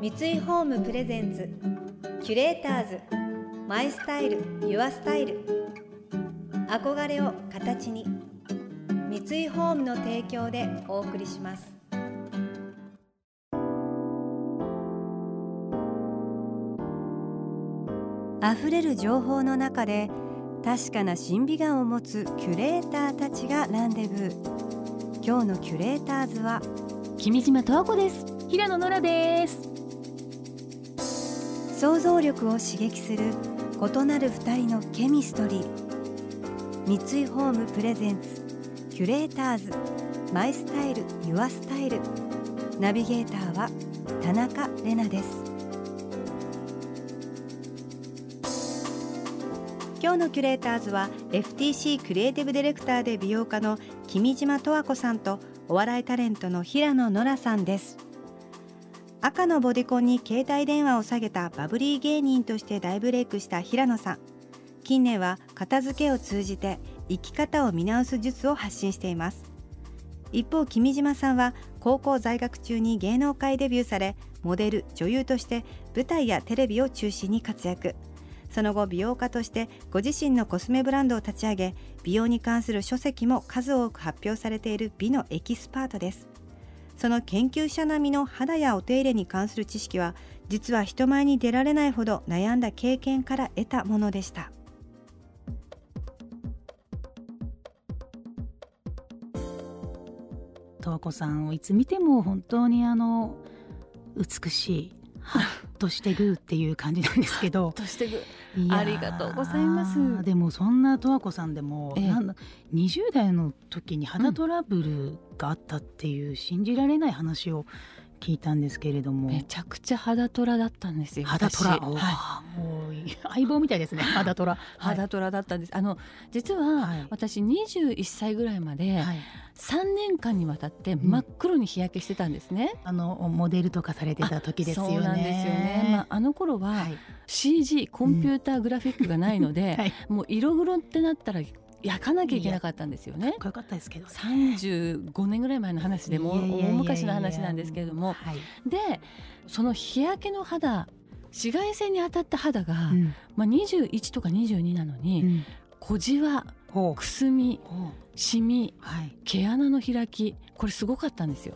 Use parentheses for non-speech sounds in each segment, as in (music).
三井ホームプレゼンツキュレーターズマイスタイルユアスタイル。憧れを形に三井ホームの提供でお送りします。溢れる情報の中で確かな審美眼を持つキュレーターたちがランデブー。今日のキュレーターズは君島十和子です。平野ノラです。想像力を刺激する異なる二人のケミストリー。三井ホームプレゼンツキュレーターズ。マイスタイルユアスタイル。ナビゲーターは田中れなです。今日のキュレーターズは FTC クリエイティブディレクターで美容家の君島十和子さんとお笑いタレントの平野ノラさんです。赤のボディコンに携帯電話を下げたバブリー芸人として大ブレイクした平野さん。近年は片付けを通じて生き方を見直す術を発信しています。一方君島さんは高校在学中に芸能界デビューされモデル女優として舞台やテレビを中心に活躍。その後美容家としてご自身のコスメブランドを立ち上げ美容に関する書籍も数多く発表されている美のエキスパートです。その研究者並みの肌やお手入れに関する知識は実は人前に出られないほど悩んだ経験から得たものでした。十和子さんをいつ見ても本当にあの美しいハッとしてグーっていう感じなんですけど。(laughs) としてグーありがとうございます。でもそんな十和子さんでも、ええ、なんだ20代の時に肌トラブルがあったっていう信じられない話を聞いたんですけれども。めちゃくちゃ肌トラだったんですよ肌トラ、はい、もう相棒みたいですね。(laughs) 肌トラ。肌トラだったんです。あの実は私21歳ぐらいまで、はい。3年間にわたって真っ黒に日焼けしてたんですね、うん、あのモデルとかされてた時ですよね。そうなんですよね、まあ、あの頃は CG コンピューターグラフィックがないので、うん。はい、もう色黒ってなったら焼かなきゃいけなかったんですよね。かっこよかったですけど、ね、35年ぐらい前の話でも大昔の話なんですけれども、はい、でその日焼けの肌紫外線に当たった肌が、うん、まあ、21とか22なのに、うん、小じわくすみシミ、はい、毛穴の開きこれすごかったんですよ。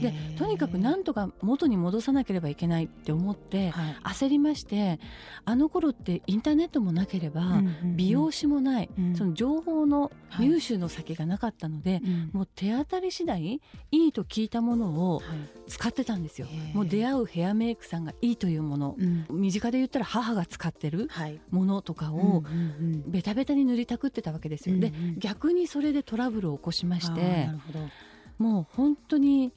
でとにかくなんとか元に戻さなければいけないって思って、はい、焦りましてあの頃ってインターネットもなければ、うんうんうん、美容師もない、うん、その情報の入手の先がなかったので、はい、もう手当たり次第いいと聞いたものを使ってたんですよ。もう出会うヘアメイクさんがいいというもの、うん、身近で言ったら母が使ってるものとかをベタベタに塗りたくってたわけですよ。で逆にそれでトラブルを起こしましてもう本当に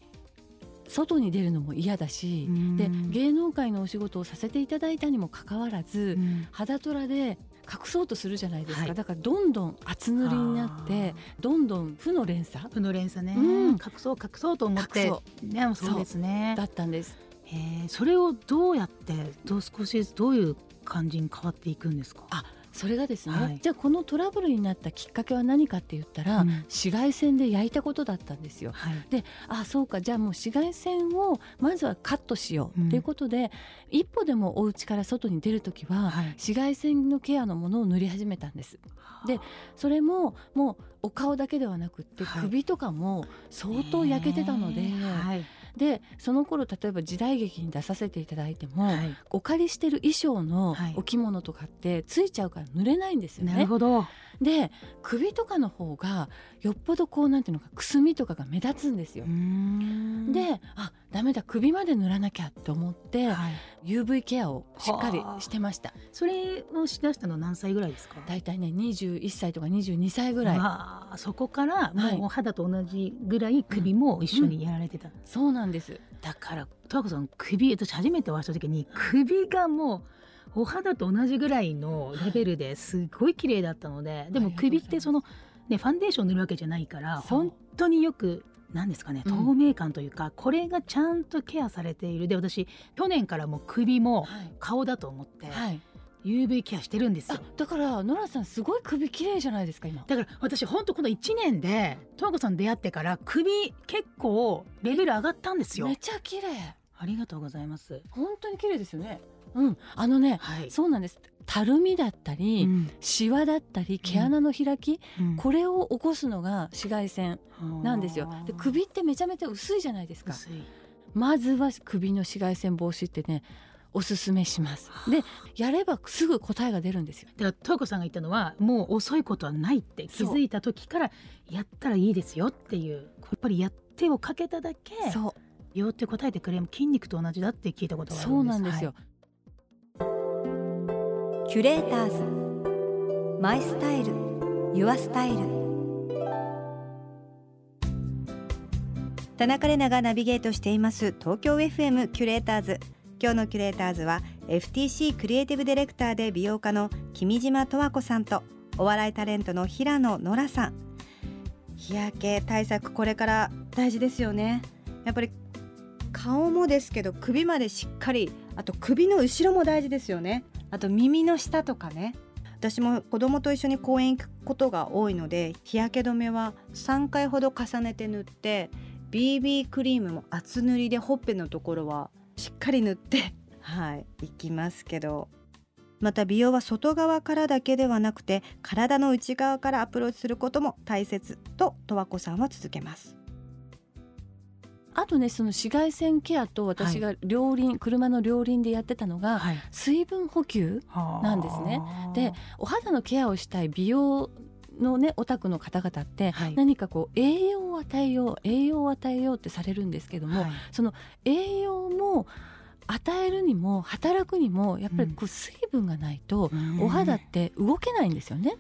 外に出るのも嫌だし、で芸能界のお仕事をさせていただいたにもかかわらず、うん、肌トラで隠そうとするじゃないですか、はい、だからどんどん厚塗りになってどんどん負の連鎖。負の連鎖ね、うん、隠そう隠そうと思ってねそうですね。だったんです。へそれをどうやってどう少しずつどういう感じに変わっていくんですか？あそれがですね、はい、じゃあこのトラブルになったきっかけは何かって言ったら、うん、紫外線で焼いたことだったんですよ。はい、であそうかじゃあもう紫外線をまずはカットしようっていうことで、うん、一歩でもお家から外に出る時は、はい、紫外線のケアのものを塗り始めたんです。でそれももうお顔だけではなくって首とかも相当焼けてたので。はいでその頃例えば時代劇に出させていただいても、はい、お借りしてる衣装のお着物とかってついちゃうから濡れないんですよね。なるほどで首とかの方がよっぽどこうなんていうのかくすみとかが目立つんですよ。であダメだ首まで塗らなきゃと思って、はい、UV ケアをしっかりしてました。それをしだしたの何歳ぐらいですか？大体ね21歳とか22歳ぐらい。そこからもう肌と同じぐらい首も一緒にやられてた、うん。うん、そうなんです。だから十和子さん首私初めてお会いした時に首がもうお肌と同じぐらいのレベルですごい綺麗だったのででも首ってその、ね、ファンデーション塗るわけじゃないから本当によく何ですかね透明感というか、うん、これがちゃんとケアされている。で私去年からも首も顔だと思って、はい。UV ケアしてるんですよ。だからノラさんすごい首綺麗じゃないですか今。だから私本当この1年で十和子さん出会ってから首結構レベル上がったんですよ。めちゃ綺麗。ありがとうございます。本当に綺麗ですよねうん。あのね、はい、そうなんです。たるみだったり、うん、シワだったり毛穴の開き、うん、これを起こすのが紫外線なんですよ。で首ってめちゃめちゃ薄いじゃないですか。まずは首の紫外線防止ってねおすすめします。でやればすぐ答えが出るんですよ。だからト子さんが言ったのはもう遅いことはないって気づいた時からやったらいいですよっていうやっぱりやってをかけただけそう。よって答えてくれる筋肉と同じだって聞いたことがあるんです。そうなんですよ、はい、キュレーターズ。マイスタイル。ユアスタイル。田中れながナビゲートしています。東京 FM キュレーターズ。今日のキュレーターズは FTC クリエイティブディレクターで美容家の君島十和子さんとお笑いタレントの平野ノラさん。日焼け対策これから大事ですよね。やっぱり顔もですけど首までしっかりあと首の後ろも大事ですよね。あと耳の下とかね。私も子供と一緒に公園行くことが多いので日焼け止めは3回ほど重ねて塗って BB クリームも厚塗りでほっぺのところはしっかり塗って (laughs) はいいきますけど。また美容は外側からだけではなくて体の内側からアプローチすることも大切と十和子さんは続けます。あとねその紫外線ケアと私が両輪、はい、車の両輪でやってたのが、はい、水分補給なんですね。でお肌のケアをしたい美容のねオタクの方々って、はい、何かこう栄養を与えよう栄養を与えようってされるんですけども、はい、その栄養も与えるにも働くにもやっぱりこう水分がないとお肌って動けないんですよね。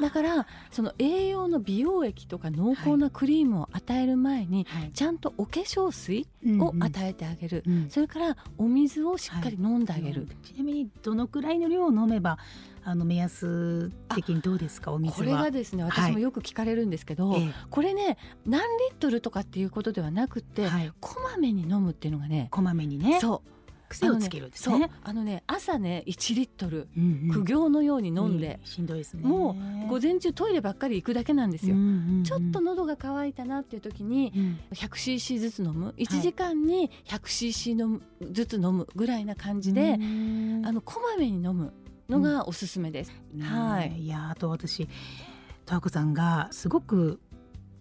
だからその栄養の美容液とか濃厚なクリームを与える前に、ちゃんとお化粧水を与えてあげる、それからお水をしっかり飲んであげる、ちなみにどのくらいの量を飲めばあの目安的にどうですか？お水これがですね私もよく聞かれるんですけど、はい、これね何リットルとかっていうことではなくて、はい、こまめに飲むっていうのがねこまめにね。そう癖をつけるんですね。あのね朝ね1リットル、うんうん、苦行のように飲んで、しんどいですね。もう午前中トイレばっかり行くだけなんですよ。うんうんうん、ちょっと喉が渇いたなっていう時に、うん、100cc ずつ飲む1時間に 100cc のずつ飲むぐらいな感じで、あのこまめに飲むのがおすすめです。うん、はい。いやあと私十和子さんがすごく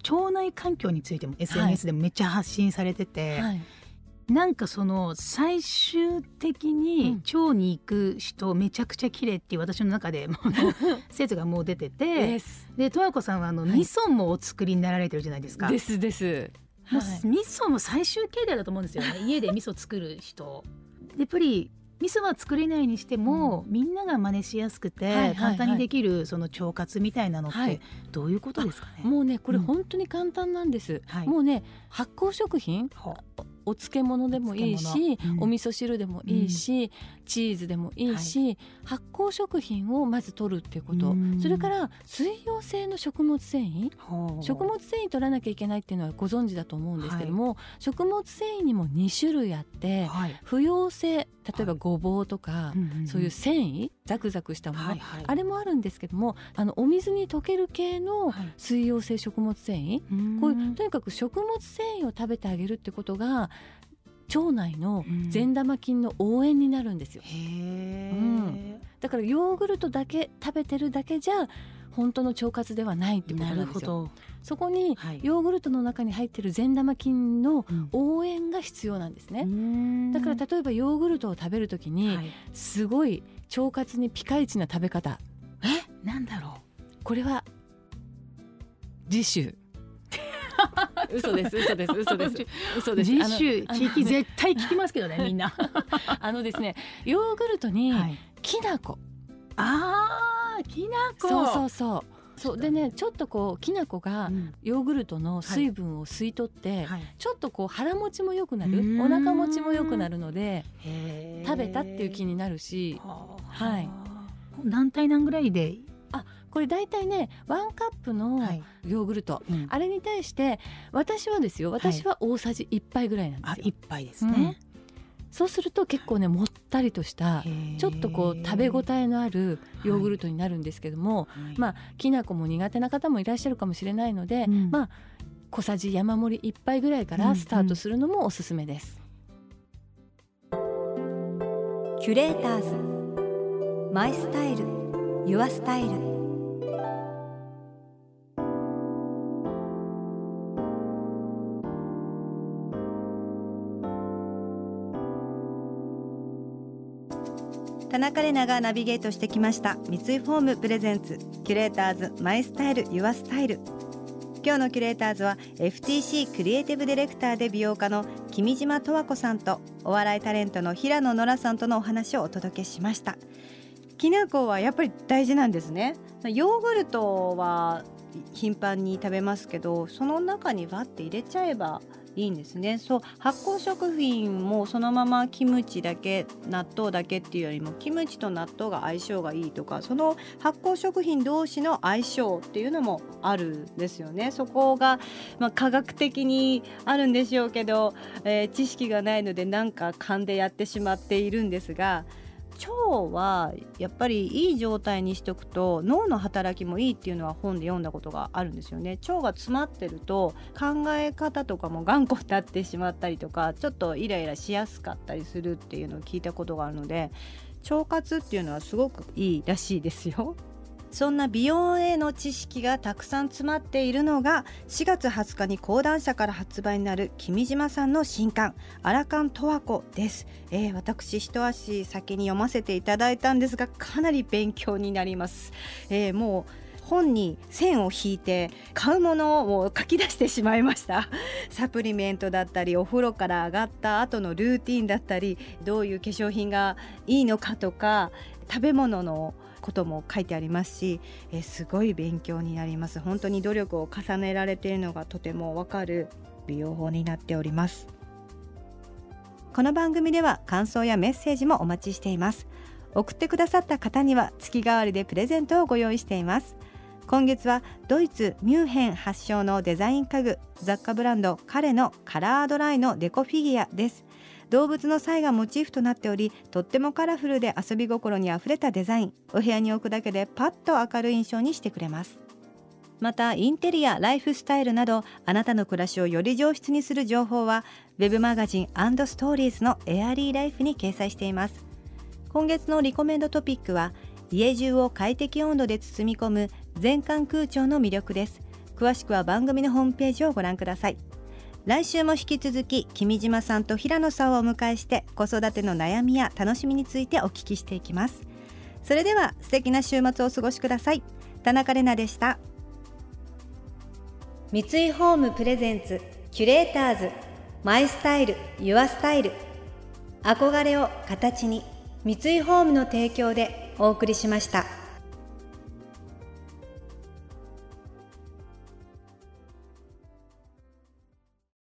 腸内環境についても SNS でもめっちゃ発信されてて。はいなんかその最終的に腸に行く人めちゃくちゃ綺麗っていう私の中で説 (laughs) がもう出ててで十和子さんはあの、味噌もお作りになられてるじゃないですか。ですです。もう、はい、味噌も最終形態だと思うんですよね。(laughs) 家で味噌作る人。やっぱり味噌は作れないにしても、うん、みんなが真似しやすくて、簡単にできるその腸活みたいなのってどういうことですかね、もうねこれ本当に簡単なんです、うん、もうね発酵食品、お漬物でもいいし、うん、お味噌汁でもいいし、うん、チーズでもいいし、はい、発酵食品をまず取るっていうこと、うん、それから水溶性の食物繊維。食物繊維取らなきゃいけないっていうのはご存知だと思うんですけども、はい、食物繊維にも2種類あって、はい、不溶性例えばごぼうとか、そういう繊維ザクザクしたもの、はいはい、あれもあるんですけどもあのお水に溶ける系の水溶性食物繊維、こういうとにかく食物繊維を食べてあげるってことが腸内の善玉菌の応援になるんですよ、うん、だからヨーグルトだけ食べてるだけじゃ本当の腸活ではないってことなんですよ。そこにヨーグルトの中に入ってる善玉菌の応援が必要なんですね、うん、だから例えばヨーグルトを食べるときに、すごい腸活にピカイチな食べ方。え？なんだろう。これは次週嘘です嘘です嘘です嘘です。次週聞き絶対聞きますけどねみんな。(laughs) あのですねヨーグルトにきな粉、ああきな粉。そうそうそう。そうでねちょっとこうきな粉がヨーグルトの水分を吸い取って、はい、ちょっとこう腹持ちも良くなるお腹持ちも良くなるので食べたっていう気になるしはい。何対何ぐらいでこれ大体ねワンカップのヨーグルト、はいうん、あれに対して私はですよ私は大さじ1杯ぐらいなんですよ。1杯ですね、うん。そうすると結構ねもったりとしたちょっとこう食べ応えのあるヨーグルトになるんですけども、はい、まあきな粉も苦手な方もいらっしゃるかもしれないので、うん、まあ小さじ山盛り1杯ぐらいからスタートするのもおすすめです。キュレーターズ。マイスタイル。ユアスタイル田中れながナビゲートしてきました。三井ホーム presents。キュレーターズ my style your style。今日のキュレーターズは FTC クリエイティブディレクターで美容家の君島十和子さんとお笑いタレントの平野ノラさんとのお話をお届けしました。きな粉はやっぱり大事なんですね。ヨーグルトは頻繁に食べますけどその中にわって入れちゃえばいいんですね。そう発酵食品もそのままキムチだけ納豆だけっていうよりもキムチと納豆が相性がいいとかその発酵食品同士の相性っていうのもあるんですよね。そこが、まあ、科学的にあるんでしょうけど、えー、知識がないのでなんか勘でやってしまっているんですが腸はやっぱりいい状態にしておくと脳の働きもいいっていうのは本で読んだことがあるんですよね。腸が詰まってると考え方とかも頑固になってしまったりとかちょっとイライラしやすかったりするっていうのを聞いたことがあるので腸活っていうのはすごくいいらしいですよ。そんな美容への知識がたくさん詰まっているのが4月20日に講談社から発売になる君島さんの新刊アラカン十和子です、えー、私一足先に読ませていただいたんですがかなり勉強になります、えー、もう本に線を引いて買うものを書き出してしまいました。(laughs) サプリメントだったりお風呂から上がった後のルーティンだったりどういう化粧品がいいのかとか食べ物のことも書いてありますし、えすごい勉強になります。本当に努力を重ねられているのがとてもわかる美容法になっております。この番組では感想やメッセージもお待ちしています。送ってくださった方には月替わりでプレゼントをご用意しています。今月はドイツミュンヘン発祥のデザイン家具雑貨ブランド彼のカラードライのデコフィギュアです。動物の際がモチーフとなっておりとってもカラフルで遊び心にあふれたデザイン。お部屋に置くだけでパッと明るい印象にしてくれます。またインテリアライフスタイルなどあなたの暮らしをより上質にする情報は web マガジンストーリーズのエアリーライフに掲載しています。今月のリコメンドトピックは家中を快適温度で包み込む全館空調の魅力です。詳しくは番組のホームページをご覧ください。来週も引き続き君島さんと平野さんをお迎えして子育ての悩みや楽しみについてお聞きしていきます。それでは素敵な週末をお過ごしください。田中れなでした。三井ホームプレゼンツキュレーターズマイスタイルユアスタイル。憧れを形に三井ホームの提供でお送りしました。